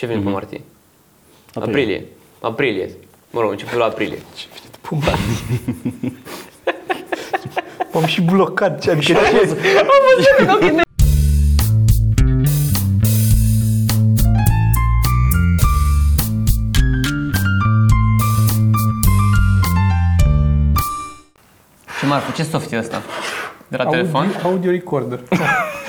Ce vine pe martie? Aprilie. Aprilie. Mă rog, începutul aprilie. Pumba. M-am și blocat. Ce adică ce? Ce marfă? Ce soft e ăsta? De la telefon? Audio, audio recorder.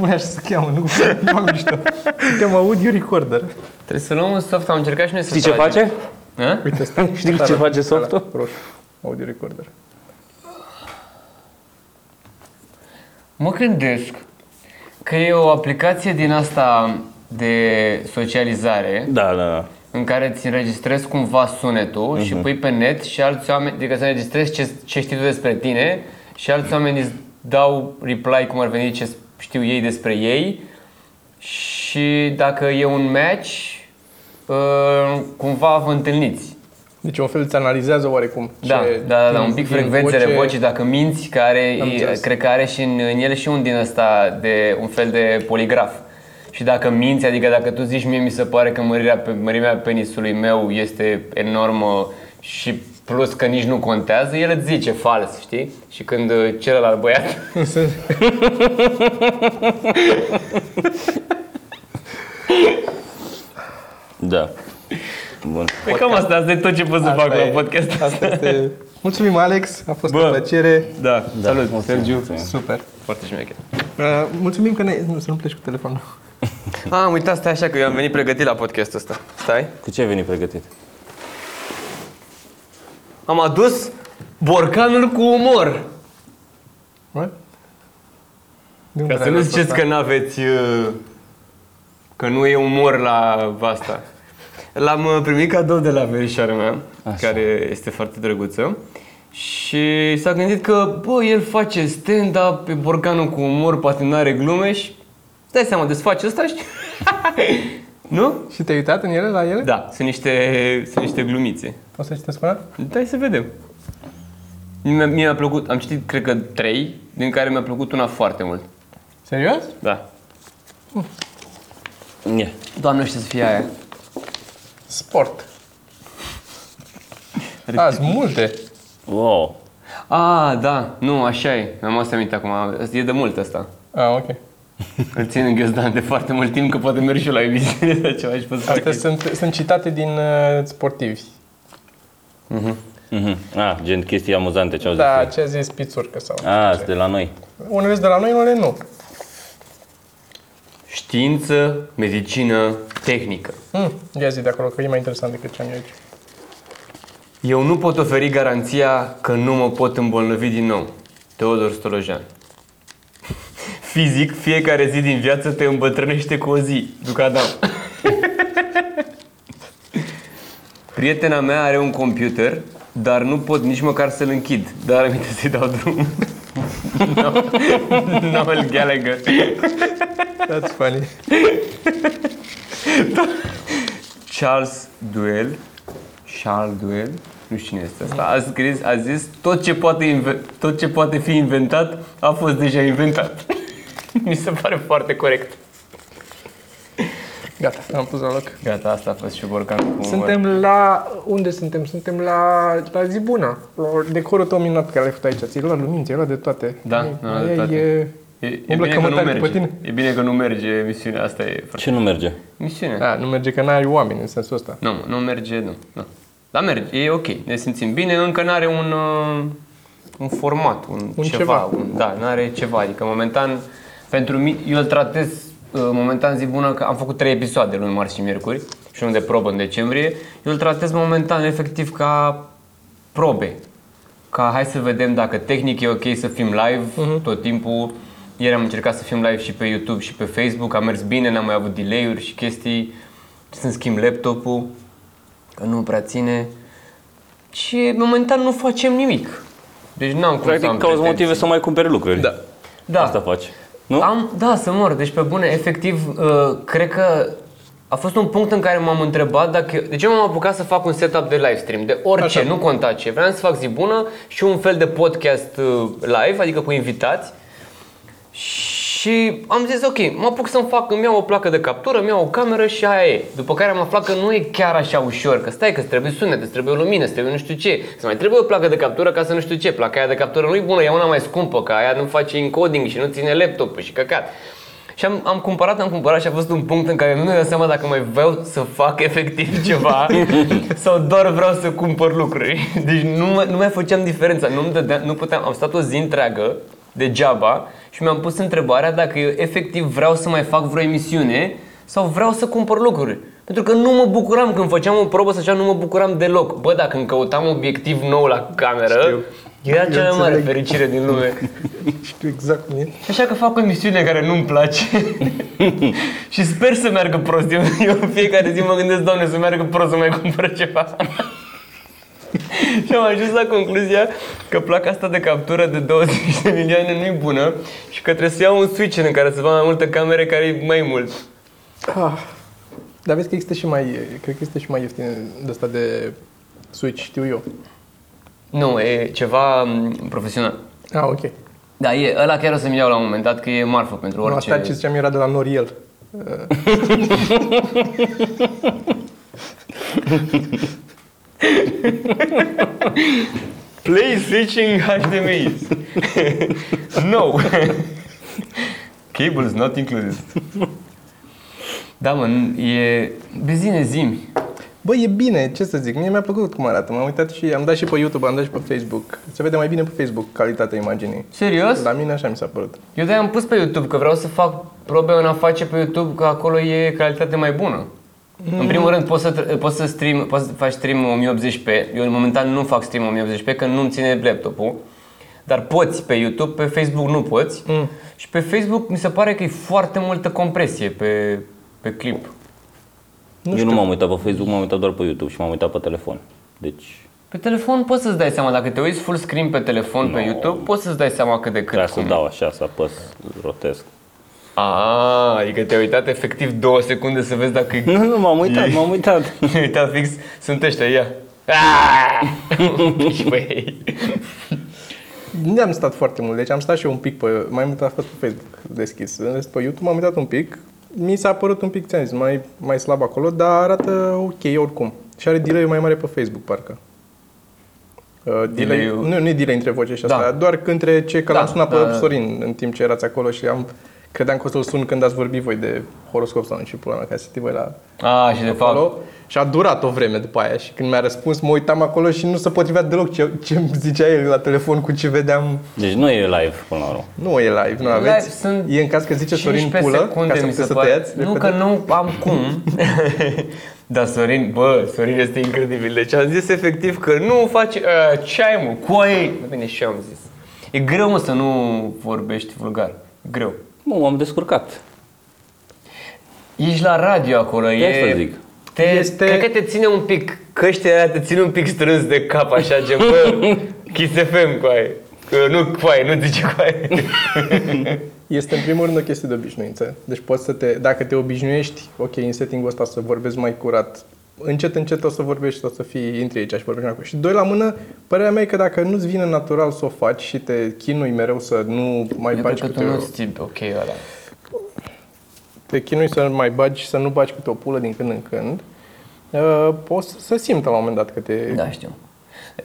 Păi așa se cheamă, nu fac mișto. Se cheamă audio recorder. Trebuie să luăm un soft, am încercat și noi să Știi ce tragem. face? A? Uite asta. Știi ce face softul? Roșu. Audio recorder. Mă gândesc că e o aplicație din asta de socializare Da, da, da. în care îți înregistrezi cumva sunetul și pui pe net și alți oameni, adică să înregistrezi ce, ce știi tu despre tine și alți oameni îți dau reply cum ar veni ce știu ei despre ei și dacă e un match, uh, cumva vă întâlniți. Deci un fel îți analizează oarecum. Da, ce- da, da, da, din- un pic din frecvențele voce- vocii, dacă minți, care Am e, înțeles. cred că are și în, în ele și un din ăsta de un fel de poligraf. Și dacă minți, adică dacă tu zici mie mi se pare că mărirea, pe, mărimea penisului meu este enormă și plus că nici nu contează, el îți zice fals, știi? Și când uh, celălalt băiat Da. Bun. Păi cam asta, asta e tot ce pot să Asta fac la e- podcast Asta este... Mulțumim, Alex. A fost Bă. o plăcere. Da, salut, mulțumim, Sergiu. mulțumim. Super. Foarte șmecher. Uh, mulțumim că ne... Nu, să nu pleci cu telefonul. Ah, am uitat, stai așa că eu am venit pregătit la podcastul ăsta. Stai. Cu ce ai venit pregătit? Am adus borcanul cu umor. What? De unde Ca să ai nu luat ziceți asta? că nu aveți că nu e umor la asta. L-am uh, primit cadou de la verișoara mea, Așa. care este foarte drăguță. Și s-a gândit că, bă, el face stand-up pe borcanul cu umor, poate nu are glume și dai seama, desface ăsta și... nu? Și te-ai uitat în ele, la ele? Da, sunt niște, sunt niște glumițe. Poți să citesc una? Dai să vedem. Mie, mie mi-a plăcut, am citit, cred că, trei, din care mi-a plăcut una foarte mult. Serios? Da. Nie. Doamne, știu să fie aia. Sport. Da, sunt multe. Wow. Ah, da, nu, așa e. Mi-am asta aminte acum. E de mult asta. Ah, ok. Îl țin în ghiozdan de foarte mult timp, că poate merg și eu la emisiune sau ceva și pot să fac Astea chestii. sunt, sunt citate din uh, sportivi. Mhm. Ah, gen chestii amuzante ce au zis. Da, ei. ce a zis Pițurcă sau... Ah, sunt de la noi. Unele sunt de la noi, unele nu. Știință, medicină, tehnică. Hmm, ia zi de acolo, că e mai interesant decât ce am eu aici. Eu nu pot oferi garanția că nu mă pot îmbolnăvi din nou. Teodor Stolojan. Fizic, fiecare zi din viață te îmbătrânește cu o zi. Duc Adam. Prietena mea are un computer, dar nu pot nici măcar să-l închid. Dar aminte să-i dau drum. Noel Gallagher. That's funny. Charles Duell. Charles Duell. Nu știu cine este asta. A scris, a zis, tot ce, poate inve- tot ce poate fi inventat a fost deja inventat. Mi se pare foarte corect. Gata, am pus la loc. Gata, asta a fost și borcanul cu umor. Suntem la... Unde suntem? Suntem la, la Zibuna. La decorul tău minunat pe care l-ai făcut aici. Ți-ai luat lumini, ți-ai luat de toate. Da, Ai- am luat de ai- toate. E... E, e Umblă bine că nu cămătari după merge. tine. E bine că nu merge emisiunea asta. E foarte... Ce nu merge? Misiunea. Da, nu merge că n-ai oameni în sensul ăsta. Nu, nu merge, nu. nu. Dar merge, e ok, ne simțim bine, încă nu are un, uh, un format, un, Un ceva. ceva. Un, da, nu are ceva, adică momentan, pentru mine, eu îl tratez uh, momentan zi bună că am făcut trei episoade luni, marți și miercuri și unul de probă în decembrie, eu îl tratez momentan efectiv ca probe. Ca hai să vedem dacă tehnic e ok să fim live tot timpul. Ieri am încercat să fim live și pe YouTube și pe Facebook, a mers bine, n-am mai avut delay-uri și chestii. Să-mi schimb laptopul, că nu prea ține. Și momentan nu facem nimic. Deci n-am cum să Practic am cauți motive pretenții. să mai cumperi lucruri. Da. Da. Asta faci. Nu? Am, da, să mor. Deci pe bune, efectiv, uh, cred că a fost un punct în care m-am întrebat dacă, de ce m-am apucat să fac un setup de live stream, de orice, Așa. nu conta ce. Vreau să fac zi bună și un fel de podcast uh, live, adică cu invitați. Și am zis, ok, mă apuc să-mi fac, îmi iau o placă de captură, îmi iau o cameră și aia e. După care am aflat că nu e chiar așa ușor, că stai că îți trebuie sunet, îți trebuie lumină, îți trebuie nu știu ce. Să mai trebuie o placă de captură ca să nu știu ce. Placa aia de captură nu e bună, e una mai scumpă, că aia nu face encoding și nu ține laptop și căcat. Și am, am cumpărat, am cumpărat și a fost un punct în care nu mi-am dat seama dacă mai vreau să fac efectiv ceva sau doar vreau să cumpăr lucruri. Deci nu, mai- nu mai făceam diferența, nu, dădea, nu puteam, am stat o zi întreagă degeaba și mi-am pus întrebarea dacă eu efectiv vreau să mai fac vreo emisiune sau vreau să cumpăr lucruri. Pentru că nu mă bucuram când făceam o probă, să așa nu mă bucuram deloc. Bă, dacă îmi căutam obiectiv nou la cameră, Știu. era Eu cea mai mare înțeleg. fericire din lume. Știu exact cum e. Și Așa că fac o emisiune care nu-mi place și sper să meargă prost. Eu, eu în fiecare zi mă gândesc, Doamne, să meargă prost să mai cumpăr ceva. și am ajuns la concluzia că placa asta de captură de 20 de milioane nu e bună și că trebuie să iau un switch în care să fac mai multe camere care e mai mult. Ah. Dar vezi că există și mai, cred că există și mai ieftin de asta de Switch, știu eu. Nu, e ceva m, profesional. Ah, ok. Da, e, ăla chiar o să-mi iau la un moment dat că e marfă pentru Nu, orice... asta ce ziceam era de la Noriel. Play switching HDMI. no. Cables not included. Da, mă, e... Bezine, zimi. Bă, e bine, ce să zic, mie mi-a plăcut cum arată. M-am uitat și am dat și pe YouTube, am dat și pe Facebook. Se vede mai bine pe Facebook calitatea imaginii. Serios? La mine așa mi s-a părut. Eu de am pus pe YouTube, că vreau să fac probe în a face pe YouTube, că acolo e calitate mai bună. În primul rând, poți să, tr- poți să, stream, poți să faci stream 1080p. Eu, momentan, nu fac stream 1080p, că nu-mi ține laptopul. Dar poți pe YouTube, pe Facebook nu poți. Mm. Și pe Facebook mi se pare că e foarte multă compresie pe, pe clip. Nu Eu nu m-am uitat pe Facebook, m-am uitat doar pe YouTube și m-am uitat pe telefon. Deci Pe telefon poți să-ți dai seama, dacă te uiți full screen pe telefon pe YouTube, poți să-ți dai seama cât de cât. trebuia să cum. dau așa, să apăs, rotesc. A, adică te-ai uitat efectiv două secunde să vezi dacă e Nu, nu, m-am uitat, m-am uitat. Uita fix, sunt ăștia, ia. Ah! Și băi, Nu am stat foarte mult, deci am stat și eu un pic pe, mai mult a fost pe Facebook deschis. În rest, pe YouTube m-am uitat un pic, mi s-a părut un pic, ți-am zis, mai, mai slab acolo, dar arată ok oricum. Și are delay mai mare pe Facebook, parcă. Uh, delay, Delay-ul- nu, nu e delay între voce și Da. asta, doar că între ce, că Da, l-am sunat pe da, da. Sorin în timp ce erați acolo și am, credeam că o să-l sun când ați vorbit voi de horoscop sau nu știu pula mea, ca să știi voi la A, și de fapt, acolo. Și a durat o vreme după aia și când mi-a răspuns mă uitam acolo și nu se potrivea deloc ce, ce îmi zicea el la telefon cu ce vedeam Deci nu e live până la urmă. nu e live, nu Live aveți. sunt e în caz că zice Sorin 15 pulă, secunde ca să mi puteți se să pare. tăiați. Nu, repede. că nu am cum. da, Sorin, bă, Sorin este incredibil. Deci am zis efectiv că nu face... Uh, ce ai, mă? Coai! Bine, și eu am zis. E greu, mă, să nu vorbești vulgar. Greu. Nu, m-am descurcat. Ești la radio acolo, De e... asta zic. Te, Este- Cred că te ține un pic, căștile alea te ține un pic strâns de cap, așa, gen, bă, Kiss FM cu aia. Că Nu cu aia, nu zice cu aia. Este în primul rând o chestie de obișnuință. Deci poți să te, dacă te obișnuiești, ok, în setting-ul ăsta să vorbesc mai curat, încet, încet o să vorbești, o să fii, intri aici și vorbești mai curat. Și doi la mână, părerea mea e că dacă nu-ți vine natural să o faci și te chinui mereu să nu mai Eu bagi cred că câte tu o, nu ții ok ăla. te chinui să nu mai bagi și să nu bagi câte o pulă din când în când, uh, poți să simtă la un moment dat că te... Da, știu.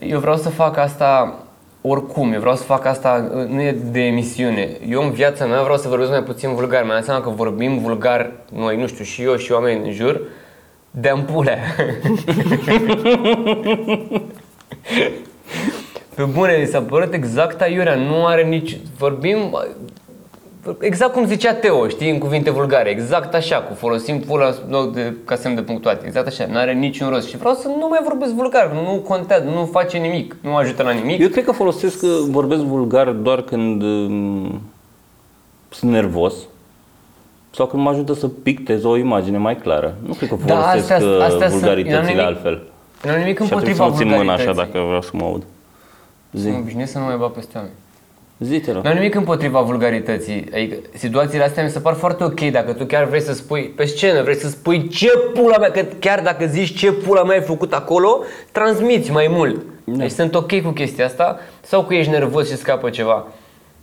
Eu vreau să fac asta oricum, eu vreau să fac asta, uh, nu e de emisiune. Eu în viața mea vreau să vorbesc mai puțin vulgar. Mi-am dat seama că vorbim vulgar noi, nu știu, și eu și oamenii din jur, de-am pulea. Pe bune, mi s-a părut exact aiurea, nu are nici... Vorbim exact cum zicea Teo, știi, în cuvinte vulgare, exact așa, cu folosim pula în loc de, ca semn de punctuație, exact așa, nu are niciun rost și vreau să nu mai vorbesc vulgar, nu contează, nu face nimic, nu ajută la nimic. Eu cred că folosesc, uh, vorbesc vulgar doar când um, sunt nervos sau când mă ajută să pictez o imagine mai clară. Nu cred că Da, folosesc astea- uh, astea sunt- vulgaritățile n-am nimic altfel. Nu am nimic Și atunci împotriva să nu țin mâna așa vulgarității. dacă vreau să mă aud. Zi, Mă obișnuiesc să nu mai bag peste oameni. zi te rog. Nu am nimic împotriva vulgarității. Adică situațiile astea mi se par foarte ok dacă tu chiar vrei să spui pe scenă, vrei să spui ce pula mea, că chiar dacă zici ce pula mea ai făcut acolo, transmiți mai mult. Deci sunt ok cu chestia asta sau că ești nervos și scapă ceva.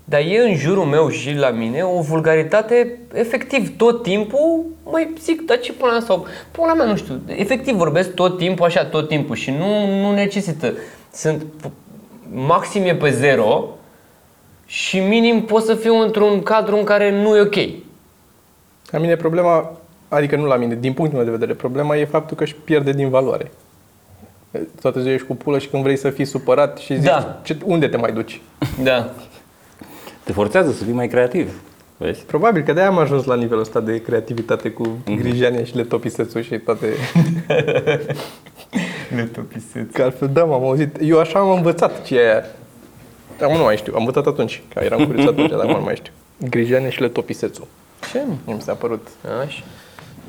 Dar e în jurul meu și la mine o vulgaritate, efectiv, tot timpul, mai zic, dar ce până sau până mea, nu știu, efectiv vorbesc tot timpul, așa, tot timpul și nu, nu necesită. Sunt, maxim e pe zero și minim pot să fiu într-un cadru în care nu e ok. La mine problema, adică nu la mine, din punctul meu de vedere, problema e faptul că își pierde din valoare. Toată ziua ești cu pulă și când vrei să fii supărat și zici, Da. ce, unde te mai duci? Da. Te forțează să fii mai creativ. Vezi? Probabil că de-aia am ajuns la nivelul ăsta de creativitate cu grijania și letopisețul și toate... Că altfel, da, m-am auzit. Eu așa am învățat ce e aia. Acum nu mai știu, am învățat atunci, că eram curios atunci, dar acum nu mai știu. Grijania și letopisețul. Ce? Mi s-a părut Așa.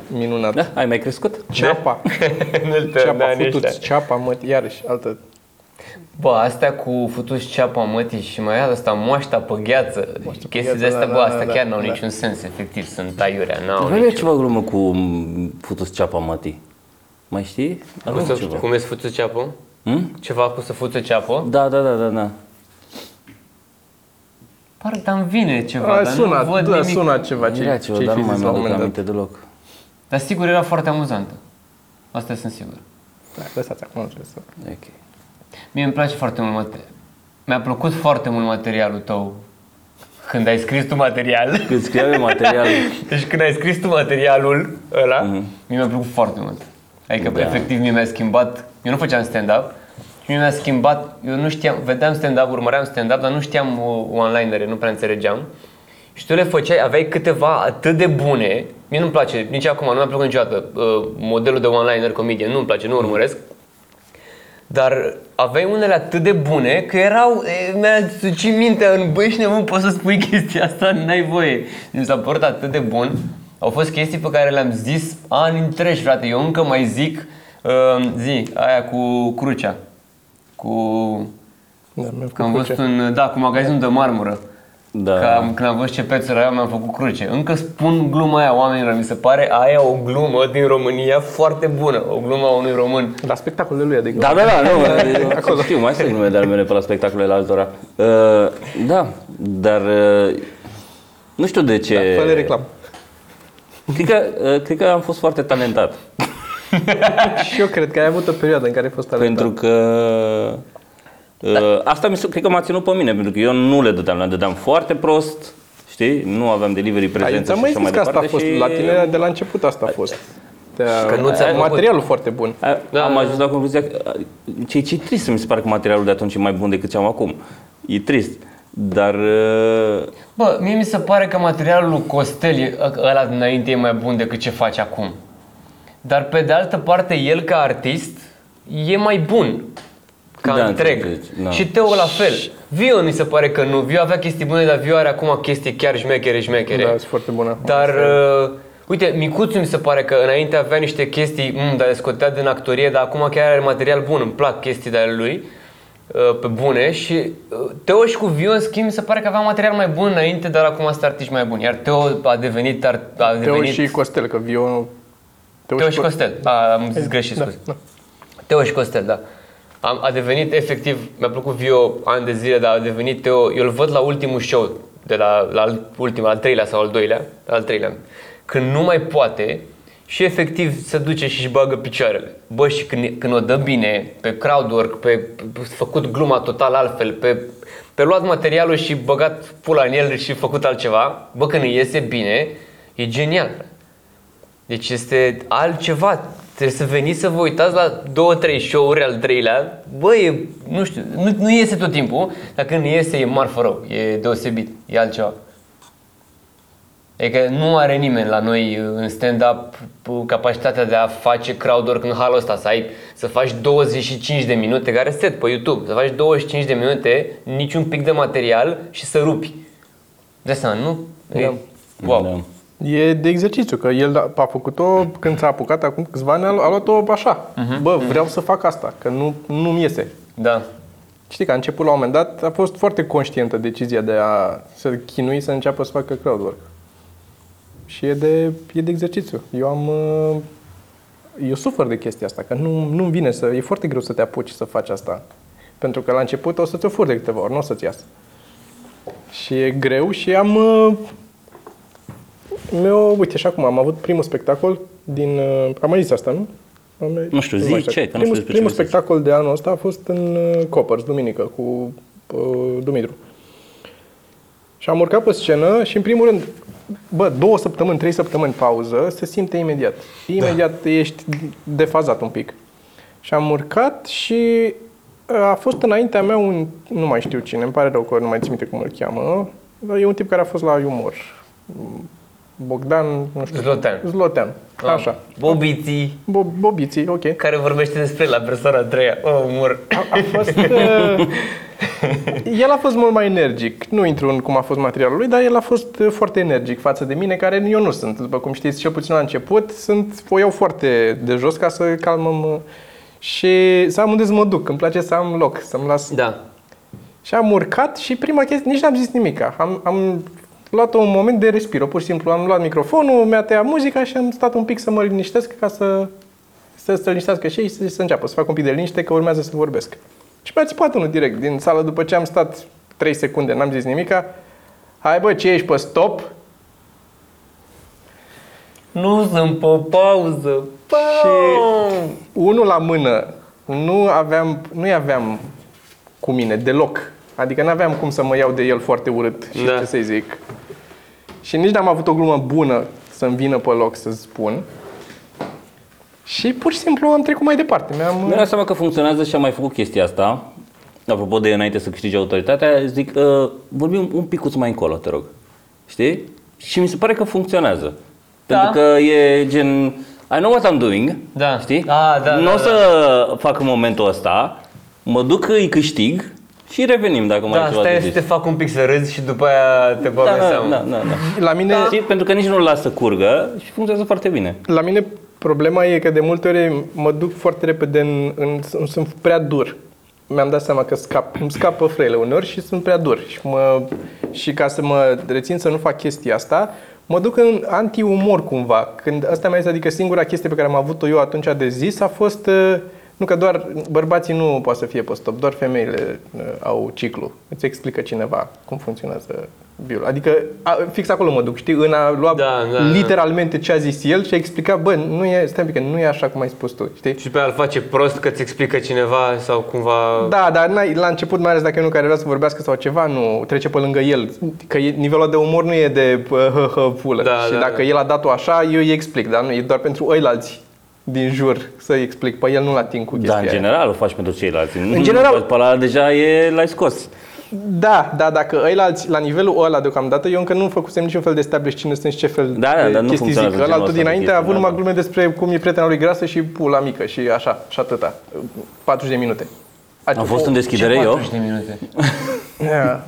minunat. Da? Ai mai crescut? Ceapa. Nu-l te Ceapa, anii ăștia. futuți, ceapa, mă, iarăși, altă... Bă, astea cu futuți ceapa mătii și mai asta moașta pe gheață, Moașta pe chestii de gheață, astea, da, bă, da, astea da, chiar da, n-au da. niciun sens, efectiv, sunt aiurea, n-au Avea niciun... ceva glumă cu m, futus ceapa mătii. Mai știi? Avea Cum, să, ceva. cum e să fuți ceapă? Hmm? Ceva cu să fuți ceapă? Da, da, da, da, da. Parcă îmi vine ceva, A, dar suna, nu văd da, nimic. suna ceva, ce, Era ce ceva, dar nu mai zis la un mi-aduc moment dat. aminte deloc. Dar sigur era foarte amuzantă. Asta sunt sigur. Da, lăsați acum, nu trebuie să... Ok. Mie îmi place foarte mult material. Mi-a plăcut foarte mult materialul tău când ai scris tu material. Când scriam eu material, Deci când ai scris tu materialul ăla, mie mi-a plăcut foarte mult. Adică, Da. efectiv, mie mi-a schimbat, eu nu făceam stand-up, și mie mi-a schimbat, eu nu știam, vedeam stand-up, urmăream stand-up, dar nu știam uh, one-linere, nu prea înțelegeam. Și tu le făceai, aveai câteva atât de bune, mie nu-mi place, nici acum, nu mi-a plăcut niciodată uh, modelul de one-liner comedian, nu-mi place, nu urmăresc. Dar aveai unele atât de bune că erau, e, mi-a sucit mintea în băi și nebun, poți să spui chestia asta, n-ai voie. Mi s-a părut atât de bun. Au fost chestii pe care le-am zis ani întregi, frate. Eu încă mai zic, uh, zi, aia cu crucea. Cu, Da, mi-am că am făcut văzut ce. un, da, cu magazinul de marmură. Da. Că am, când am văzut ce preț era, mi-am făcut cruce. Încă spun gluma aia oamenilor, mi se pare aia o glumă din România foarte bună. O glumă a unui român. La spectacolele lui, adică. Da, da, da, nu, acolo știu, mai sunt glume de ale mele pe la spectacolele altora. Uh, da, dar uh, nu știu de ce. Da, fă reclam. Cred că, uh, cred că am fost foarte talentat. Și eu cred că ai avut o perioadă în care ai fost talentat. Pentru că uh, asta mi se, cred că m-a ținut pe mine, pentru că eu nu le dădeam, le dădeam foarte prost, știi? Nu aveam delivery Ai, prezență ți-am și mai așa zis mai că asta a departe fost, și la tine de la început asta a fost. Te-a- Că nu ți-a plăcut. materialul foarte bun. A, Da, am da, ajuns la concluzia că ce, ce trist mi se pare că materialul de atunci e mai bun decât ce am acum. E trist. Dar uh, Bă, mie mi se pare că materialul lui Costel, e- ăla dinainte, e mai bun decât ce face acum. Dar pe de altă parte, el ca artist e mai bun ca Da, întreg. înțeleg, da. Și Teo la fel. Vio mi se pare că nu. Vio avea chestii bune, dar Vio are acum chestii chiar șmechere, șmechere. Da, sunt foarte bună. Dar, uh, uite, Micuțu mi se pare că înainte avea niște chestii, mm, dar le scotea din actorie, dar acum chiar are material bun, îmi plac chestii de ale lui, uh, pe bune și uh, Teo și cu Vio, în schimb, mi se pare că avea material mai bun înainte, dar acum sunt artiști mai buni. Iar Teo a devenit, ar, a Teo devenit și Costel, că Vio... Teo și Costel. A, am zis greșit, Da, scuze. da. Teo și Costel, da. A, a devenit efectiv, mi-a plăcut Vio ani de zile, dar a devenit Teo, eu îl văd la ultimul show, de la, la al- ultimul, al treilea sau al doilea, al treilea, când nu mai poate și efectiv se duce și își bagă picioarele. Bă, și când, când o dă bine, pe crowdwork, pe, pe făcut gluma total altfel, pe, pe luat materialul și băgat pula în el și făcut altceva, bă, când îi iese bine, e genial. Deci este altceva. Trebuie să veniți să vă uitați la două, trei show-uri al treilea. Bă, e, nu știu, nu, nu iese tot timpul, dar când iese e marfă rău. E deosebit, e altceva. Adică nu are nimeni la noi în stand-up capacitatea de a face crowdwork în halul ăsta, să ai, să faci 25 de minute, care set pe YouTube, să faci 25 de minute, niciun pic de material și să rupi. De seama, nu? E, wow. Da. E de exercițiu, că el a făcut-o când s-a apucat acum câțiva ani, a a luat-o așa. Bă, vreau să fac asta, că nu, nu-mi iese. Da. Știi că a început la un moment dat, a fost foarte conștientă decizia de a să chinui să înceapă să facă crowdwork. Și e de, e de exercițiu. Eu am... uh, Eu sufăr de chestia asta, că nu, nu-mi vine să... E foarte greu să te apuci să faci asta. Pentru că la început o să ți-o furi de câteva ori, nu o să-ți iasă. Și e greu și am... Uh, meu, uite, și acum am avut primul spectacol din... Uh, am mai zis asta, nu? Am, Nu știu, zi mai știu. ce, că nu știu primul, despre ce primul vrei să spectacol de anul ăsta a fost în uh, Coppers, duminică, cu uh, Dumitru. Și am urcat pe scenă și în primul rând, bă, două săptămâni, trei săptămâni pauză, se simte imediat. Imediat da. ești defazat un pic. Și am urcat și uh, a fost înaintea mea un, nu mai știu cine, îmi pare rău că nu mai țin minte cum îl cheamă, dar e un tip care a fost la umor. Bogdan, nu știu. Zlotean. Zlotean, așa. Bobiții, Bo- Bobiții, ok. care vorbește despre el la persoana a treia. Oh, umor. A, a fost... Uh, el a fost mult mai energic. Nu intru în cum a fost materialul lui, dar el a fost uh, foarte energic față de mine, care eu nu sunt. După cum știți, cel puțin la început, sunt, o iau foarte de jos ca să calmăm... uh, Și să am unde să mă duc. Îmi place să am loc, să-mi las Da. și am urcat și prima chestie, nici n-am zis nimic. Am, am luat un moment de respiro, pur și simplu. Am luat microfonul, mi-a tăiat muzica și am stat un pic să mă liniștesc ca să, să se liniștească și ei și să înceapă, să fac un pic de liniște că urmează să vorbesc. Și mi-a țipat unul direct din sală după ce am stat 3 secunde, n-am zis nimica. Hai bă, ce ești pe stop? Nu sunt pe pauză. Și unul la mână, nu aveam, nu aveam cu mine deloc. Adică nu aveam cum să mă iau de el foarte urât și Da. ce să-i zic. Și nici n-am avut o glumă bună să-mi vină pe loc să spun. Și pur și simplu am trecut mai departe. Mi-am... Mi-am dat seama că funcționează și am mai făcut chestia asta. Apropo de înainte să câștige autoritatea, zic, uh, vorbim un picuț mai încolo, te rog. Știi? Și mi se pare că funcționează. Da. Pentru că e gen, I know what I'm doing, Da. știi? Ah, da, nu da, o da. să fac în momentul ăsta, mă duc, îi câștig și revenim dacă mai Da, e ceva stai de să zis. te fac un pic să râzi și după aia te bag Da, în da, seamă. da, da, da. La mine, Știi? Pentru că nici nu-l las să curgă și funcționează foarte bine. la mine problema e că de multe ori mă duc foarte repede în, în, în sunt prea dur. Mi-am dat seama că scap, îmi scapă frâile uneori și sunt prea dur. Și, mă, și ca să mă rețin să nu fac chestia asta, mă duc în anti-umor cumva. Când asta mai este, adică singura chestie pe care am avut-o eu atunci de zis a fost uh, nu că doar bărbații nu poate să fie pe stop, doar femeile uh, au ciclu. Îți explică cineva cum funcționează biul. Adică a, fix acolo mă duc, știi, în a lua Da, da, da. literalmente ce a zis el și a explicat, bă, nu e, stai un pic, că nu e așa cum ai spus tu, știi? Și pe aia îl face prost că ți explică cineva sau cumva... Da, dar n-ai, la început, mai ales dacă e unul care vrea să vorbească sau ceva, nu trece pe lângă el. Că e, nivelul de umor nu e de pă, hă, hă, pulă. Da, și da, dacă da. el a dat-o așa, eu îi explic, dar nu, e doar pentru ăilalți din jur să-i explic. Pe el nu-l ating cu chestia Da, în aia. general o faci pentru ceilalți. În general- Pe ăla deja e, l-ai scos. Da, da, dacă ăilalți, la nivelul ăla deocamdată, eu încă nu făcusem niciun fel de establish cine sunt și ce fel Da, da, de dar nu chestii funcționează zic. genul Ălaltul ăsta de dinainte a avut chestii, numai da, glume despre cum e prietena lui grasă și pula mică și așa, și atâta. 40 de minute. Am fost în Ce deschidere eu. 40 de minute. Yeah,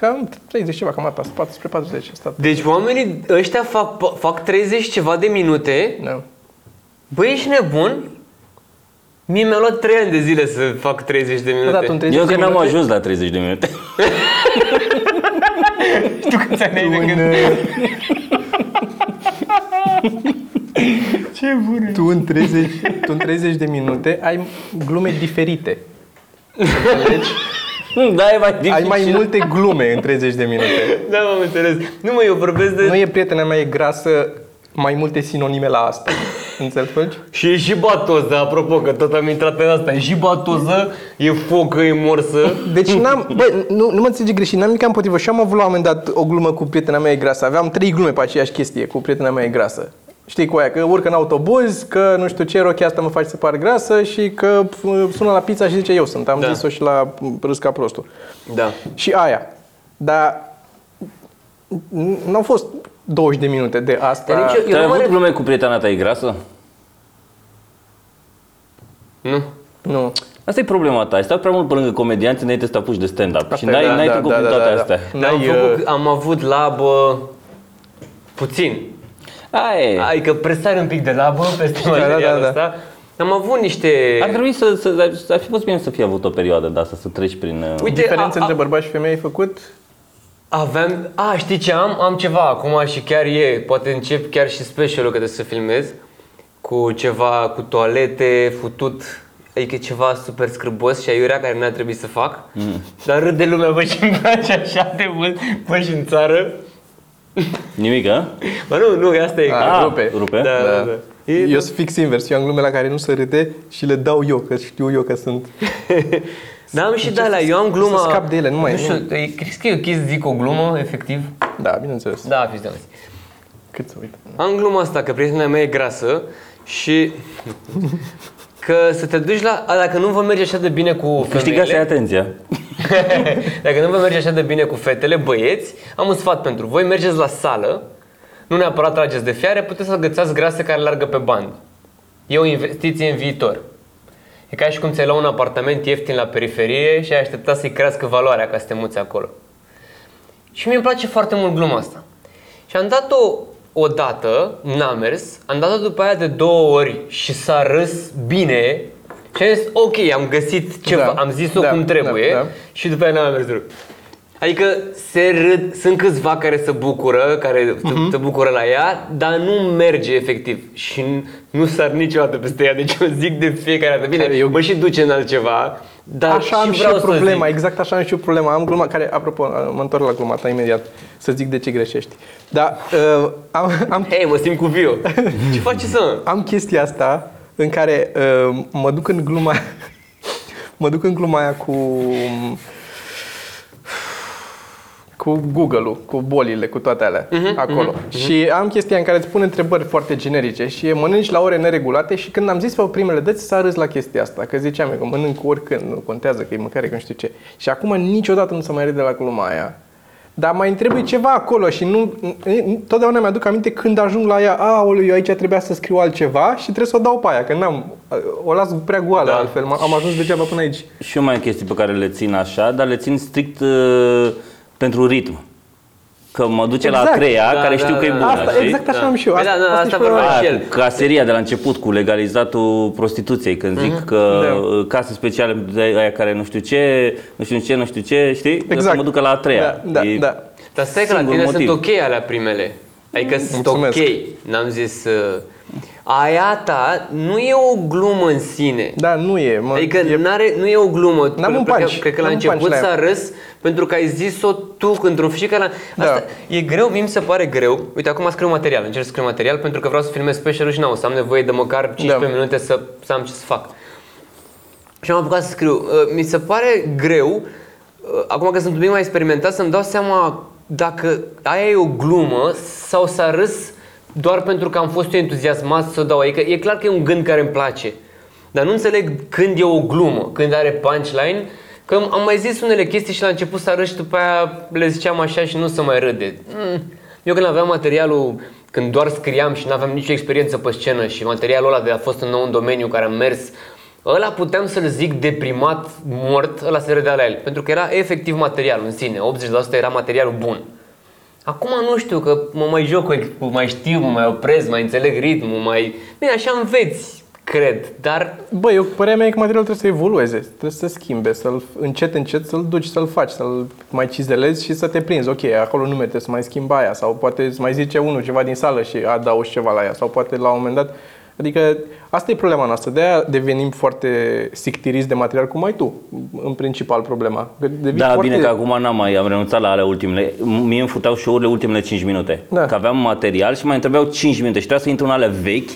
cam 30 ceva, cam atât, 4 spre 40 a stat. Deci oamenii ăștia fac, fac 30 ceva de minute. Da. Băi, ești nebun? Mie mi-a luat 3 ani de zile să fac 30 de minute. Da, tu în 30 Eu de că n-am minute- ajuns la 30 de minute. știu câți ani ai Tu de în, când... Ce bună! Tu în, 30, tu în 30 de minute ai glume diferite. Înțelegi? da, e mai dificil. Ai mai multe glume în 30 de minute. Da, m-am înțeles. Nu mă, eu vorbesc de... Nu e prietena mea, e grasă, mai multe sinonime la asta. Înțelegi? Și e și batoză, apropo, că tot am intrat în asta. E și batoză, e focă, e morsă. Deci n-am, bă, nu, nu mă înțelege greșit, n-am nimic împotrivă. Și am avut la un moment dat o glumă cu prietena mea e grasă. Aveam trei glume pe aceeași chestie cu prietena mea e grasă. Știi cu aia, că urcă în autobuz, că nu știu ce, rochia asta mă face să par grasă și că f- sună la pizza și zice eu sunt. Am Da. zis-o și la râs ca prostul. Da. Și aia. Dar n- n-au fost 20 de minute de asta. Dar nici eu- Tu ai nu mă avut ref- glume cu prietena ta e grasă? Nu. Nu. Asta e problema ta. Ai stat prea mult pe lângă comedianți înainte să te apuci de stand-up. Și e, n-ai, da, n-ai da, trecut da, prin da, toate da, astea. da. Dar am, N-ai, făcut, uh, am avut labă puțin. Aia e. Adică presare un pic de labă peste Da, da, materialul da, da. ăsta. Am avut niște... Ar trebui să, să, să, ar fi fost bine să fie avut o perioadă de asta, să treci prin... uh, Uite, Diferențe a- a- între bărbați și femei ai făcut? Aveam, a, știi ce am? Am ceva acum și chiar e, poate încep chiar și specialul că trebuie să filmez cu ceva, cu toalete, futut. adică ceva super scârbos și aiurea care n-a trebuit să fac, mm. dar râde lumea, bă, și îmi place așa de mult, bă, și în țară. Nimic, a? Bă, nu, nu, asta e. A, Ah, rupe. rupe? Da, da, da. E, Eu sunt fix invers. Eu am glume la care nu se râde și le dau eu, că știu eu că sunt... da, am și de alea, eu am gluma... să scap de ele, nu mai- Nu știu, e- crezi că e ok să zic o glumă, efectiv? Da, bineînțeles. Da, fiți de azi. Cât să uită. Am gluma asta că prietena mea e grasă și că să te duci la... A, dacă nu vă merge așa de bine cu Câștigați femeile, atenția. dacă nu vă merge așa de bine cu fetele, băieți, am un sfat pentru voi, mergeți la sală, nu neapărat trageți de fiare, puteți să agățați grase care largă pe bani. E o investiție în viitor. E ca și cum ți-ai lua un apartament ieftin la periferie și ai aștepta să-i crească valoarea ca să te muți acolo. Și mie îmi place foarte mult gluma asta. Și am dat-o o dată, n-a mers, am dat-o după aia de două ori și s-a râs bine și am zis, ok, am găsit ceva, Da, am zis-o da, cum trebuie da, da. și după aia n-a mers deloc. Adică se râd, sunt câțiva care se bucură, care se, Mhm. se bucură la ea, dar nu merge efectiv și nu sar niciodată peste ea, deci eu zic de fiecare dată, bine, Eu- mă și duce în altceva, dar Așa am și vreau eu să problema, zic. exact așa am și eu problema. Am gluma care, apropo, mă întorc la gluma ta imediat, să zic de ce greșești. Dar uh, am, am, Hei, mă simt cu viu. Ce faci să? am chestia asta în care uh, mă duc în gluma mă duc în gluma aia cu cu Google-ul, cu bolile, cu toate alea acolo. Și am chestia în care îți pun întrebări foarte generice și mănânci la ore neregulate și când am zis pe primele dăți s-a râs la chestia asta, că ziceam eu că mănânc oricând, nu contează că e mâncare, că nu știu ce. Și acum niciodată nu se mai râde la gluma aia. Dar mai trebuie ceva acolo și nu, totdeauna mi-aduc aminte când ajung la ea, a, eu aici trebuia să scriu altceva și trebuie să o dau pe aia, că n-am, o las prea goală Da. altfel, am ajuns degeaba până aici. Și eu mai am chestii pe care le țin așa, dar le țin strict uh, pentru ritm. Că mă duce la a Exact. treia, Da, care da, știu că e da, bună, Asta, știi? exact așa Da. am și eu. Păi Asta, da, da, asta, asta e problema. vorbea și Aia, el. cu caseria de la început, cu legalizatul prostituției, când zic că Da. uh, casă specială de aia care nu știu ce, nu știu ce, nu știu ce, știi? Să Exact. mă ducă la a treia. Da, da, E- da. Dar stai că la Singur tine motiv. sunt ok alea primele. Adică sunt Mulțumesc. ok. N-am zis... Uh, aia ta nu e o glumă în sine. Da, nu e. Mă, Adică e, n-are, nu e o glumă. N-am un cred, că, punch. cred că la N-am un început punch la s-a ea. râs pentru că ai zis-o tu într-un și că la... Asta e greu, mie mi se pare greu. Uite, acum scriu material, încerc să scriu material pentru că vreau să filmez specialul și n-am, o să am nevoie de măcar 15 Da. minute să, să am ce să fac. Și am apucat să scriu. Uh, Mi se pare greu, uh, acum că sunt un pic mai experimentat, să-mi dau seama dacă aia e o glumă sau s-a râs doar pentru că am fost eu entuziasmat să o dau. Adică e clar că e un gând care îmi place. Dar nu înțeleg când e o glumă, când are punchline, că am mai zis unele chestii și la început s-a râs și după aia le ziceam așa și nu se mai râde. Mm. Eu când aveam materialul, când doar scriam și nu aveam nicio experiență pe scenă și materialul ăla de a fost în nou un domeniu care am mers Ăla puteam să-l zic deprimat, mort, ăla se râdea la el. Pentru că era efectiv material în sine. 80% era materialul bun. Acum nu știu, că mă mai joc, cu- mai știu, mă mai opresc, mai înțeleg ritmul, mai... Bine, așa înveți, cred, dar... Bă, eu părerea mea e că materialul trebuie să evolueze, trebuie să se schimbe, să-l încet, încet să-l duci, să-l faci, să-l mai cizelezi și să te prinzi. Ok, acolo nu merge să mai schimbi aia sau poate îți mai zice unul ceva din sală și adaugi ceva la ea sau poate la un moment dat Adică asta e problema noastră, de-aia devenim foarte sictiriți de material, cum ai tu, în principal problema. Că devii Da, foarte... bine că acum n-am mai, am renunțat la alea ultimele. Mie îmi futeau show-urile ultimele 5 minute. Da. Că aveam material și mai îmi trebuiau 5 minute și trebuia să intru în alea vechi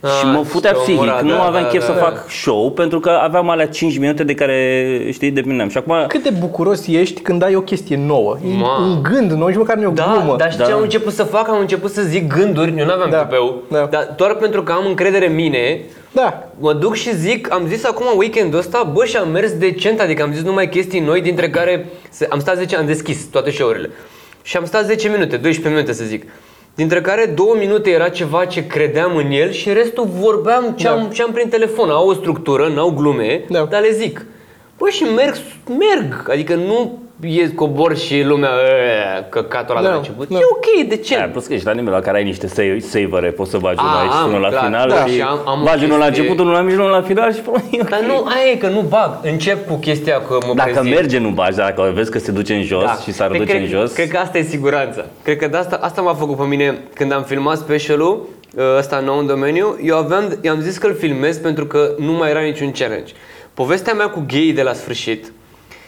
Ah, și mă și futea te psihic. omora, nu da, aveam da, chef da, să da. fac show pentru că aveam alea 5 minute de care, știi, depindeam. Și acum Cât de bucuros ești când ai o chestie nouă, e Ma. un gând nou, nici măcar nu e o Da, glumă. dar știi Da. ce am început să fac? Am început să zic gânduri, eu nu aveam Da, tupeu, da. dar doar pentru că am încredere în mine, Da, Mă duc și zic, am zis acum weekendul ăsta, bă, și am mers decent, adică am zis numai chestii noi, dintre care se- am stat 10, am deschis toate show-urile. Și am stat 10 minute, 12 minute să zic. Dintre care două minute era ceva ce credeam în el și restul vorbeam ce, am, Da. ce am prin telefon. Au o structură, n-au glume, Da. dar le zic. Bă, și merg, merg. Adică nu e cobor și lumea "Ea, căcatul ăla de Da, la început. da. E ok, de ce? Aia, plus că ești la nivel la care ai niște save- savere, poți să bagi A, unul aici și am, unul la clar. final Da. și, Și am- am o bagi unul la chestie- început, unul la mijloc, unul la final și până Dar nu, aia e că nu bag. Încep cu chestia că mă Dacă prezint. merge nu bagi, dacă vezi că se duce în jos și s-ar Cred- duce cred, în jos. Cred că asta e siguranța. Cred că de asta, asta m-a făcut pe mine când am filmat specialul. uh, ăsta nou în domeniu, eu aveam, i-am zis că îl filmez pentru că nu mai era niciun challenge. Povestea mea cu gay de la sfârșit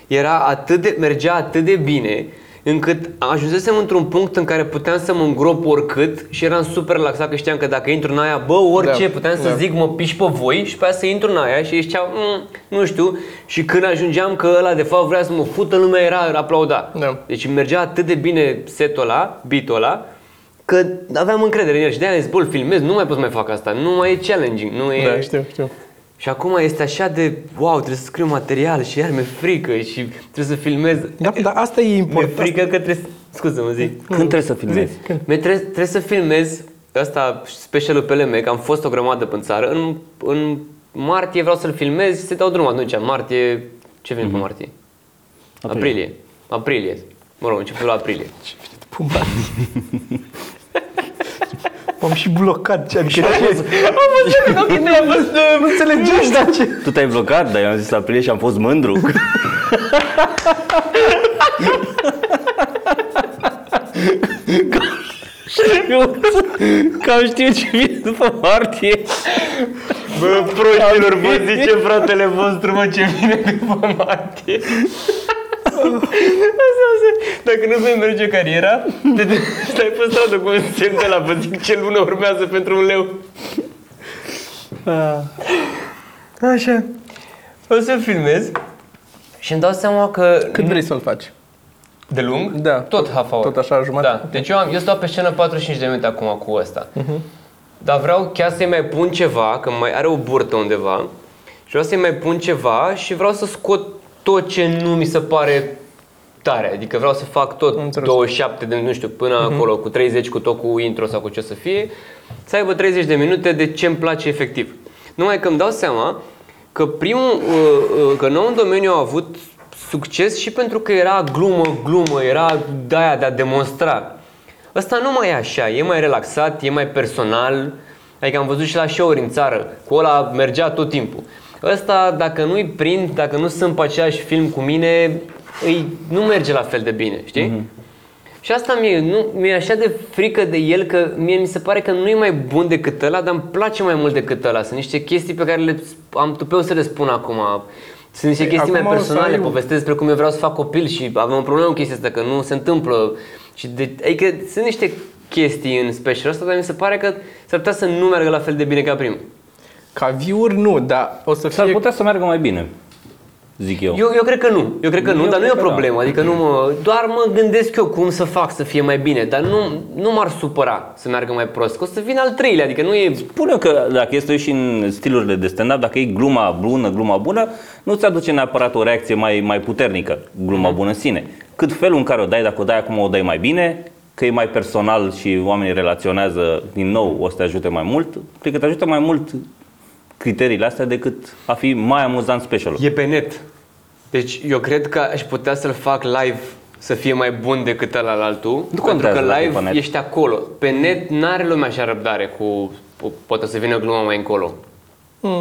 era atât de, mergea atât de bine încât ajunsesem într-un punct în care puteam să mă îngrop oricât și eram super relaxat că știam că dacă intru în aia, bă, orice, Da, puteam să da. zic mă piși pe voi și pe aia să intru în aia și ei ziceau, "Mm, nu știu, și când ajungeam că ăla de fapt vrea să mă fută, lumea era aplauda. Da. Deci mergea atât de bine setul ăla, beat-ul ăla, că aveam încredere în el și de-aia am zis, bă, îl filmez, nu mai pot să mai fac asta, nu mai e challenging, nu e... Da, știu, știu. Și acum este așa de, wow, trebuie să scriu material și iar mi-e frică și trebuie să filmez. Da, dar asta e Mi-e important. frică că trebuie să... Scuze, mă zic. Când trebuie să filmezi? Mi trebuie, trebuie să filmez asta, specialul pe LM, că am fost o grămadă pe țară. În, în martie vreau să-l filmez și să dau drumul atunci. În martie, ce vine pe martie? Aprilie. Aprilie. Aprilie. Mă rog, începutul aprilie. Pumba. M-am și blocat ce adică ok, nu am văzut. nu înțelegești, dar ce? Tu te-ai blocat, dar eu am zis aprilie și am fost mândru. Că am știut ce vine după martie. Bă, proștilor, vă zice fratele vostru, mă, ce vine după martie. Asta, asta. Dacă nu vei merge cariera, te, te, stai pe stradă cu un semn de la vă zic ce lună urmează pentru un leu. Așa. O să filmez și îmi dau seama că... Cât vrei să-l faci? De lung? Da. Tot half hour. Tot așa, jumătate? Da. Deci eu, am, eu stau pe scenă 45 de minute acum cu ăsta. Dar vreau chiar să-i mai pun ceva, că mai are o burtă undeva. Și vreau să-i mai pun ceva și vreau să scot tot ce nu mi se pare tare. Adică vreau să fac tot Am înțeles. 27 de, nu știu, până acolo, cu 30, cu tot cu intro sau cu ce o să fie. Să aibă 30 de minute de ce îmi place efectiv. Numai că îmi dau seama că primul, uh, uh, că nou în domeniu a avut succes și pentru că era glumă, glumă, era de aia de a demonstra. Ăsta nu mai e așa, e mai relaxat, e mai personal. Adică am văzut și la show-uri în țară, cu ăla mergea tot timpul. Ăsta, dacă nu-i prind, dacă nu sunt pe același film cu mine, îi, nu merge la fel de bine, știi? Și asta mi-e, nu, mi-e așa de frică de el că mie mi se pare că nu e mai bun decât ăla, dar îmi place mai mult decât ăla. Sunt niște chestii pe care le, am tupeu să le spun acum. Sunt niște Ei, chestii mai acum o să personale, ai- povestesc despre cum eu vreau să fac copil și avem o problemă cu chestia asta, că nu se întâmplă. Și de, adică sunt niște chestii în special ăsta, dar mi se pare că s-ar putea să nu meargă la fel de bine ca primul. Ca view nu, dar o să S-ar fie... putea să meargă mai bine, zic eu. Eu, eu cred că nu, eu cred că nu, Eu dar nu e cred o că da. problemă, adică nu mă, doar mă gândesc eu cum să fac să fie mai bine, dar nu, nu m-ar supăra să meargă mai prost, că o să vină al treilea, adică nu e... Spune că dacă este și în stilurile de stand-up, dacă e gluma bună, gluma bună, nu ți aduce neapărat o reacție mai, mai puternică, gluma bună în sine. Cât felul în care o dai, dacă o dai acum o dai mai bine, că e mai personal și oamenii relaționează din nou, o să te ajute mai mult, cred că te ajută mai mult criteriile astea decât a fi mai amuzant special. E pe net. Deci eu cred că aș putea să-l fac live să fie mai bun decât ăla la altul, pentru contează că dacă e live pe net. ești acolo. Pe net n-are lumea așa răbdare cu, cu poate să vină gluma mai încolo.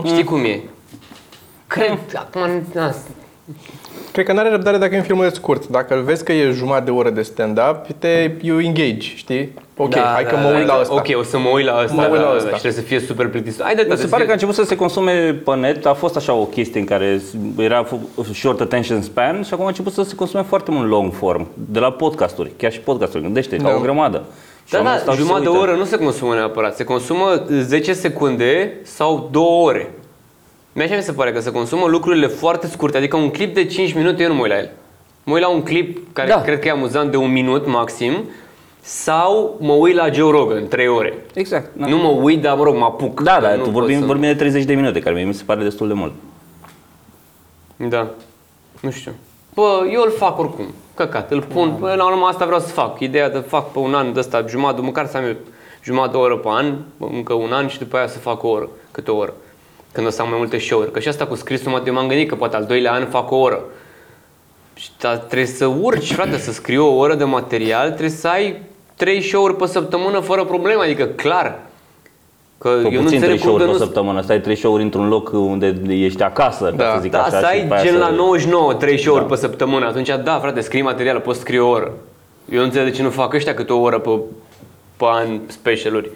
Știi cum e? Cred, acum, na, Cred că n-are răbdare dacă e un filmuleț scurt. Dacă îl vezi că e jumătate de oră de stand-up, te, you engage, știi? Ok, da, hai că da, mă uit adică, la ăsta. Ok, o să mă uit la ăsta, Mă uit da, la da, ăsta. da, și trebuie să fie super plictisit. Hai de Mi se pare că a început să se consume pe net, a fost așa o chestie în care era f- short attention span și acum a început să se consume foarte mult long form, de la podcasturi, chiar și podcasturi, gândește, ca Da. o grămadă. Și Da, oamenii da, stau și se jumătate de uită. oră nu se consumă neapărat, se consumă 10 secunde sau 2 ore. Mie așa mi se pare că se consumă lucrurile foarte scurte, adică un clip de 5 minute eu nu mă uit la el. Mă uit la un clip care Da. cred că e amuzant de un minut maxim sau mă uit la Joe Rogan 3 ore. Exact. Da. Nu mă uit, dar mă rog, mă apuc. Da, Că da, nu tu pot vorbim, să- vorbim de 30 de minute, care mie mi se pare destul de mult. Da. Nu știu. Bă, eu îl fac oricum. Căcat, îl pun, bă, la urmă asta vreau să fac. Ideea de fac pe un an de ăsta, jumătate, măcar să am eu jumătate de oră pe an, încă un an și după aia să fac o oră, câte o oră. Când o să am mai multe show-uri. Că și asta cu scrisul, mă, eu m-am gândit că poate al doilea an fac o oră. Și da, trebuie să urci, frate, să scrii o oră de material, trebuie să ai trei show-uri pe săptămână fără probleme, adică clar. Că Pe eu nu puțin 3 înțeleg cum show-uri de pe nu săptămână, stai 3 show-uri într-un loc unde ești acasă, Da. ca să zic da, așa. să și ai după aia gen să- la 99, 3 show-uri Da. pe săptămână, atunci da, frate, scrii material, poți scrie o oră. Eu nu înțeleg de ce nu fac ăștia câte o oră pe, pe an specialuri.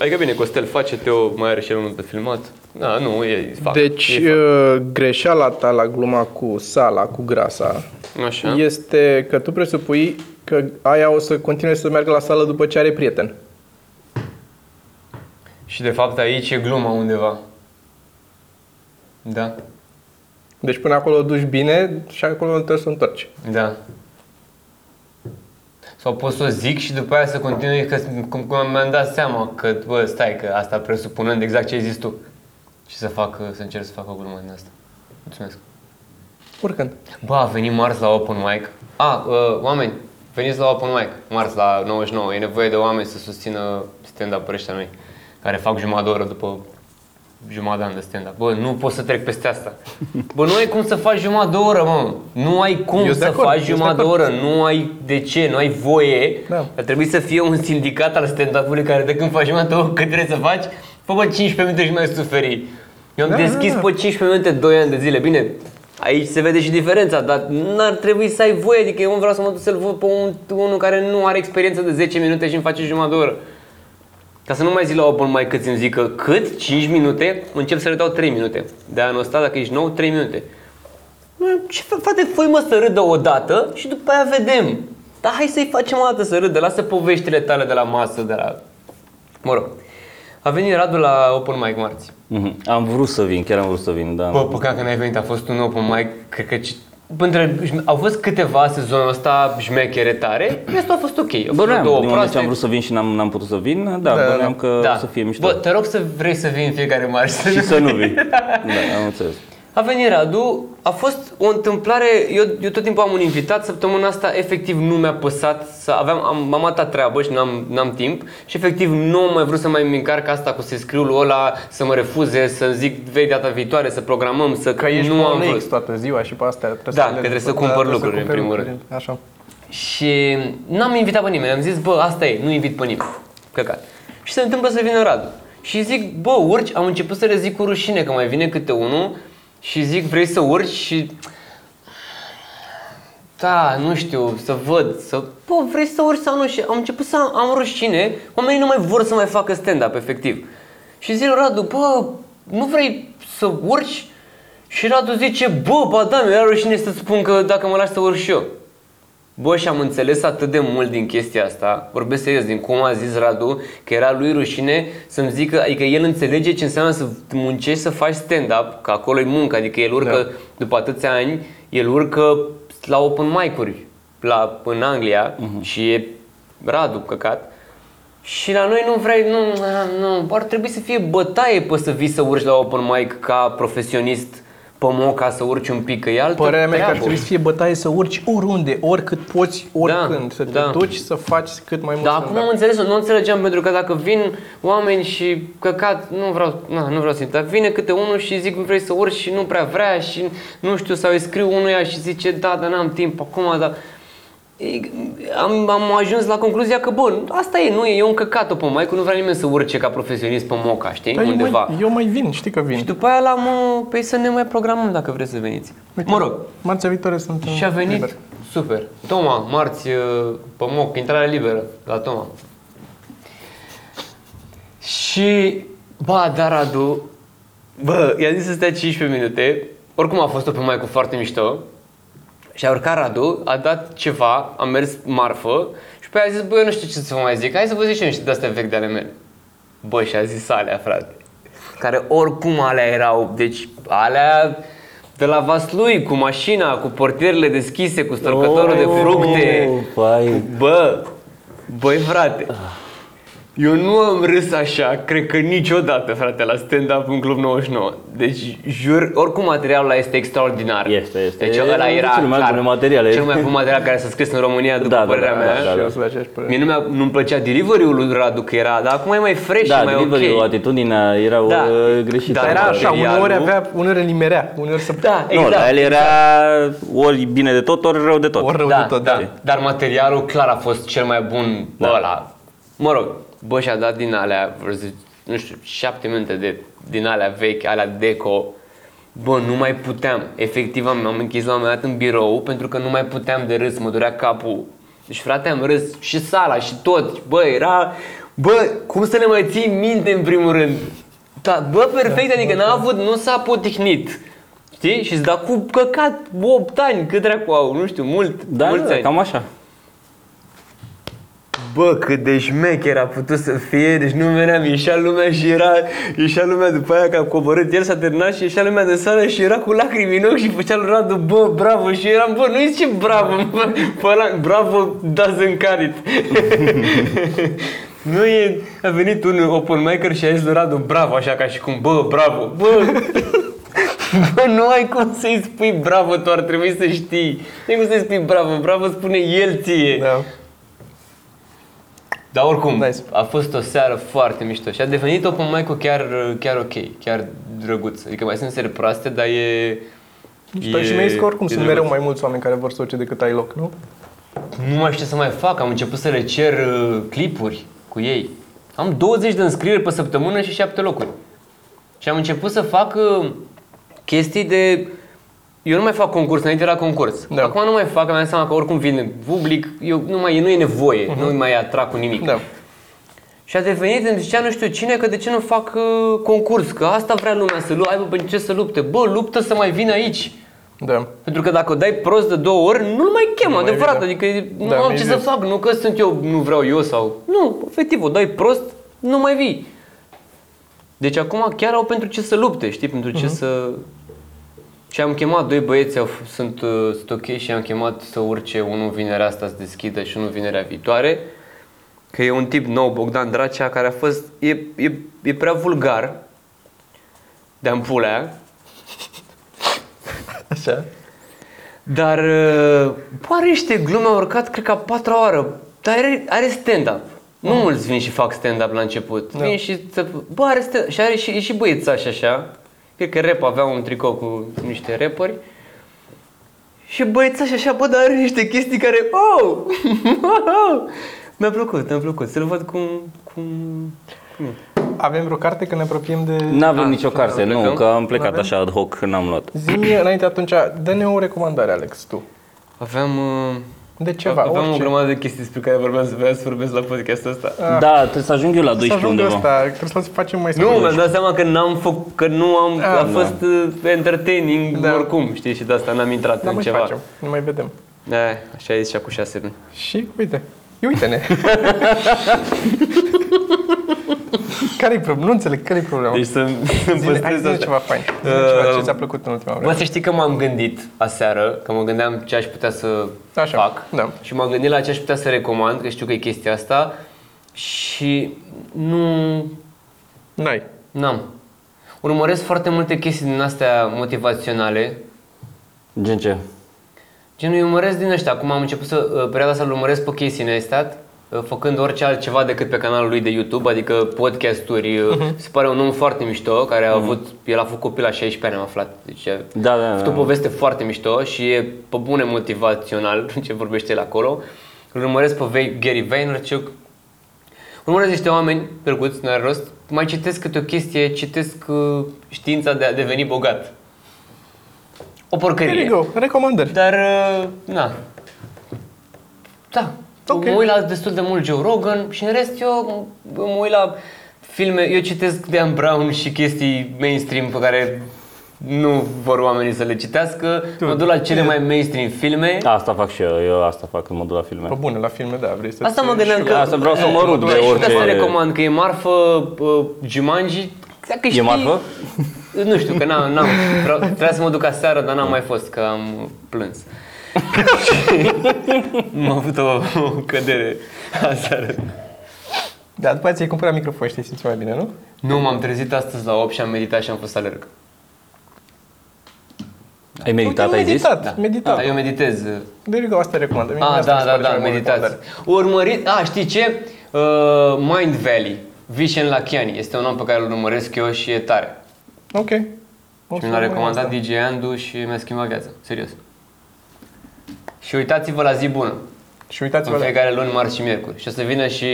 Adică bine, Costel face, Teo mai are și el unul de filmat. Da, nu, e fac. Deci, e uh, greșeala ta la gluma cu sala, cu grasa, fac. Așa. este că tu presupui că aia o să continue să meargă la sală după ce are prieten. Și de fapt aici e gluma undeva. Da, Deci până acolo o duci bine și acolo trebuie să o întorci. da. Sau pot să o zic și după aia să continui, că cum, cum mi-am dat seama că, bă, stai, că asta presupunând exact ce ai zis tu. Și să fac, să încerc să fac o glumă din asta. Mulțumesc. Oricând. Bă, a venit Mars la open mic. A, uh, oameni, veniți la open mic, Mars la 99. E nevoie de oameni să susțină stand-up ăștia noi, care fac jumătate de oră după jumătate de an de stand-up. Bă, nu pot să trec peste asta. Bă, nu ai cum să faci jumătate de oră, mă. Nu ai cum Eu sunt de să acord, faci eu sunt de jumătate de acord. oră. Nu ai de ce, nu ai voie. Da. Ar trebui să fie un sindicat al stand-up-ului care de când faci jumătate de oră, cât trebuie să faci, fă bă 15 minute și mai suferi. Eu am Da, deschis da, da. pe 15 minute 2 ani de zile. Bine, aici se vede și diferența, dar n-ar trebui să ai voie. Adică eu nu vreau să mă duc să-l văd pe un, unul care nu are experiență de 10 minute și îmi face jumătate de oră. Ca să nu mai zic la open mai cât îmi zică cât, 5 minute, încep să le dau 3 minute. De anul ăsta, dacă ești nou, 3 minute. Mă, Ce fa- frate, fă mă să râdă o dată și după aia vedem. Dar hai să-i facem o dată să râdă, lasă poveștile tale de la masă, de la... Mă rog. A venit Radu la open mic marți. Mhm. Am vrut să vin, chiar am vrut să vin, da. Bă, păcat că n-ai venit, a fost un open mic, cred că... ci- Între, au fost câteva sezonul ăsta șmechere tare, restul a fost ok. Au fost Bă, vreo nu două din moment ce proaste. am vrut să vin și n-am, n-am putut să vin, da, Da, băneam că da. o să fie mișto. Bă, te rog să vrei să vii în fiecare marți. și să nu vin. Da, am înțeles. A venit Radu, a fost o întâmplare, eu, eu tot timpul am un invitat, săptămâna asta efectiv nu mi-a păsat, să aveam, am, am atât treabă și n-am, n-am timp și efectiv nu am mai vrut să mai îmi încarc asta cu să scriu lui ăla, să mă refuze, să zic vei data viitoare, să programăm, să Că ești nu am pe vrut. OLX toată ziua și pe astea trebuie Da, să că le- trebuie să da, cumpăr trebuie lucruri, în cumperi primul lucruri. Așa. Și n-am invitat pe nimeni, am zis, bă, asta e, nu invit pe nimeni. Căcat. Și se întâmplă să vină Radu. Și zic, bă, urci, am început să le zic cu rușine, că mai vine câte unul și zic, vrei să urci și... Da, nu știu, să văd, să... Bă, vrei să urci sau nu? Și am început să am, am rușine, oamenii nu mai vor să mai facă stand-up, efectiv. Și zic lui Radu, bă, nu vrei să urci? Și Radu zice, bă, ba da, mi-era rușine să spun că dacă mă lași să urc și eu. Bă, și am înțeles atât de mult din chestia asta, vorbesc serios, din cum a zis Radu, că era lui rușine să-mi zică, adică el înțelege ce înseamnă să muncești să faci stand-up, că acolo e muncă, adică el urcă, Da. după atâția ani, el urcă la open mic-uri la, în Anglia și e Radu căcat. Și la noi nu vrei, nu, nu, ar trebui să fie bătaie pe să vii să urci la open mic ca profesionist pe moca să urci un pic, că e altă Părerea mea e că ar treabă. trebui să fie bătaie să urci oriunde, oricât poți, oricând, să te da. duci să faci cât mai mult Da, acum am înțeles, nu înțelegeam pentru că dacă vin oameni și căcat, nu vreau, na, nu vreau să dar vine câte unul și zic vrei să urci și nu prea vrea și nu știu, sau îi scriu unuia și zice da, dar n-am timp acum, dar E, am, am ajuns la concluzia că, bă, asta e, nu e, e un căcat pe mai nu vrea nimeni să urce ca profesionist pe moca, știi, Dar eu undeva. mai, eu mai vin, știi că vin. Și după aia l-am, uh, pe să ne mai programăm dacă vreți să veniți. Uite, Mă rog, Marțea viitoare sunt și a venit, liber. super. Toma, marți, uh, pe moc, intrare liberă la Toma. Și, ba, dar Radu, bă, i-a zis să stea 15 minute, oricum a fost o pe mai cu foarte mișto, și a urcat Radu, a dat ceva, a mers marfă și pe aia a zis, bă, eu nu știu ce să vă mai zic, hai să vă zic și eu niște de-astea vechi de ale mele. Bă, și a zis alea, frate. Care oricum alea erau, deci alea de la Vaslui, cu mașina, cu portierele deschise, cu storcătorul de fructe. Pai. Bă, băi frate, eu nu am râs așa, cred că niciodată, frate, la stand-up în Club 99. Deci, jur, oricum materialul ăla este extraordinar. Este, este. Deci E ăla unul era dintre cele mai clar, bune materiale. Cel mai bun material care s-a scris în România, după Da, da, părerea da, mea. da, Și da. eu sunt de aceeași părere. Mie nu, mi-a, nu-mi plăcea delivery-ul lui Radu, că era, dar acum e mai fresh Da, și mai delivery-ul, ok. atitudinea era Da. da. greșită. Da, Dar era așa, materialul- uneori avea, uneori elimerea, uneori să... Da, Nu, exact. dar el era ori bine de tot, ori rău de tot. Ori rău da, de tot, da. da. Dar materialul clar a fost cel mai bun Da. ăla. Mă rog, bă, și-a dat din alea, vreo zi- nu știu, șapte minute de, din alea vechi, alea deco. Bă, nu mai puteam. Efectiv am, am închis la un moment dat în birou pentru că nu mai puteam de râs, mă durea capul. Deci frate, am râs și sala și tot. Bă, era Bă, cum să le mai ții minte în primul rând? Da, bă, perfect, adică n-a avut, nu s-a potihnit. Știi? Și-ți da cu căcat 8 ani, cât dracu au, nu știu, mult, Da, mulți da, ani. cam așa. Bă, cât de șmecher a putut să fie, deci nu veneam, ieșea lumea și era, ieșea lumea după aia că a coborât, el s-a terminat și ieșea lumea de sală și era cu lacrimi în ochi și făcea lui Radu, bă, bravo, și eram, bă, nu zice bravo, bă, bă ăla, bravo, doesn't car it. nu e, a venit un open maker și a zis lui Radu, bravo, așa ca și cum, bă, bravo, bă, Bă, nu ai cum să-i spui bravo, tu ar trebui să știi. Nu ai cum să-i spui bravo, bravo spune el ție. Da. Dar oricum, Nice. a fost o seară foarte mișto și a devenit open mic chiar, chiar ok, chiar drăguț. Adică mai sunt seri proaste, dar e... Și, e, și mi-ai zis că oricum e sunt drăguț. mereu mai mulți oameni care vor să duce decât ai loc, nu? Nu mai știu ce să mai fac, am început să le cer uh, clipuri cu ei. Am 20 de înscrieri pe săptămână și 7 locuri. Și am început să fac uh, chestii de... Eu nu mai fac concurs, înainte era concurs. Da. Acum nu mai fac, mi-am dat seama că oricum vine public, eu, nu, mai, nu e nevoie, uh-huh. nu mai atrag cu nimic. Da. Și a devenit, îmi zicea nu știu cine, că de ce nu fac uh, concurs, că asta vrea lumea să lupte, ai bă, pentru ce să lupte? Bă, luptă să mai vină aici. Da. Pentru că dacă o dai prost de două ori, nu-l mai chem, Nu mai adevărat, vine. adică e- nu Da, am mi-ai ce să zis. fac, nu că sunt eu, nu vreau eu sau... Nu, efectiv, o dai prost, nu mai vii. Deci acum chiar au pentru ce să lupte, știi, pentru ce Mhm. să... Și am chemat doi băieți, au, f- sunt, uh, sunt ok și am chemat să urce unul vinerea asta să deschidă și unul vinerea viitoare. Că e un tip nou, Bogdan Dracea, care a fost, e, e, e prea vulgar de ampulea, Așa. Dar uh, bă, are niște glume, a urcat cred că a patra oară, dar are, are stand-up. Nu mulți vin și fac stand-up la început. Da. Vin și, să, bă, are stand și are și, e și băiețaș așa. Cred că rap avea un tricou cu niște rapperi. Și băiețaș așa, bă, dar are niște chestii care, oh! mi-a plăcut, mi-a plăcut. Să-l văd cum, cum, cum e. Avem vreo carte că ne apropiem de... Nu avem Ah, nicio carte, plecăm? nu, că am plecat N-avem? așa ad hoc, n-am luat. Zi-mi înainte atunci, dă-ne o recomandare, Alex, tu. Aveam, uh, De ceva, aveam o orice. grămadă de chestii despre care vorbeam să vreau să vorbesc la podcastul ăsta. Da, trebuie să ajung eu la Să 12 ajungă undeva. ăsta, trebuie să facem mai Nu, scurt. mi-am dat seama că n-am făcut, că nu am, Ah, a da. fost uh, entertaining Da. oricum, știi, și de asta n-am intrat Dar în mai ceva. facem, nu mai vedem. Da, așa e și acum șase luni. Și uite, Ia uite-ne. care-i problema? Nu înțeleg, care-i problema? Deci să să-mi Zine, hai păstrez zine asta. ceva fain. Zine Uh, ceva ce ți-a plăcut în ultima Bă, vreme. să știi că m-am gândit aseară, că mă gândeam ce aș putea să Așa, fac da. și m-am gândit la ce aș putea să recomand, că știu că e chestia asta și nu N-ai. N-am. Urmăresc foarte multe chestii din astea motivaționale. Gen ce? Gen, eu urmăresc din ăștia. Acum am început să, uh, perioada asta, îl urmăresc pe Casey Neistat, uh, făcând orice altceva decât pe canalul lui de YouTube, adică podcasturi. Uh-huh. Se pare un om foarte mișto, care a avut, el a făcut copil la 16 ani, am aflat. Deci a Da, da, făcut o da. poveste foarte mișto și e pe bune motivațional ce vorbește el acolo. Îl urmăresc pe Ve- Gary Vaynerchuk, Urmăresc niște oameni plăcuți, n-are rost. Mai citesc câte o chestie, citesc uh, știința de a deveni bogat. O Here porcărie. you go. Recomandări. Dar, uh, na. Da. Ok. Mă uit la destul de mult Joe Rogan și în rest eu mă uit la filme, eu citesc Dan Brown și chestii mainstream pe care nu vor oamenii să le citească. Mă duc la cele mai mainstream filme. Asta fac și eu, eu asta fac când mă duc la filme. Pe bune, la filme, da, vrei să Asta mă gândeam că... Asta vreau să mă rud de și orice- Asta recomand, că e marfă uh, Jumanji. Dacă știi, marfă? Nu știu, că n-am, n-am vreau, trebuia să mă duc aseară, dar n-am mai fost, că am plâns. Am avut o, o cădere aseară. Da, după aceea ți-ai cumpărat microfon și te simți mai bine, nu? Nu, m-am trezit astăzi la 8 și am meditat și am fost să alerg. Ai meditat, Uite, ai zis? meditat, Da. meditat. Da, eu meditez. De you go, asta recomandă. Mie Ah, asta mi da, se da, pare da, cea mai bună meditați. recomandare. Urmărit, a, știi ce? Uh, Mind Valley, Vishen Lakiani. Este un om pe care îl urmăresc eu și e tare. Ok. O Și să mi l-a urmărim recomandat asta. DJ Andu și mi-a schimbat viața, serios. Și uitați-vă la zi bună. Și uitați-vă în fiecare la... luni, marți și miercuri. Și o să vină și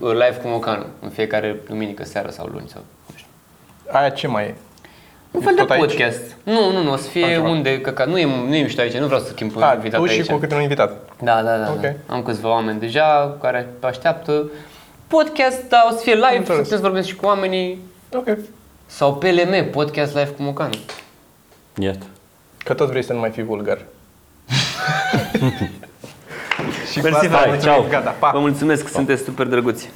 uh, live cu Mocanu în fiecare duminică, seară sau luni sau nu. Aia ce mai e? Un fel de podcast. Aici? Nu, nu, nu, o să fie unde, că, că nu e, nu e aici, nu vreau să schimb un invitat tu și aici. cu câte un invitat. Da, da, da, okay. da. Am câțiva oameni deja care așteaptă. Podcast, dar o să fie live, să puteți vorbesc și cu oamenii. Ok. Sau PLM, podcast live cu Mocanu. Iată. Că tot vrei să nu mai fii vulgar. și Mersi, hai, ciao. Gata, pa. Vă mulțumesc, pa. sunteți super drăguți.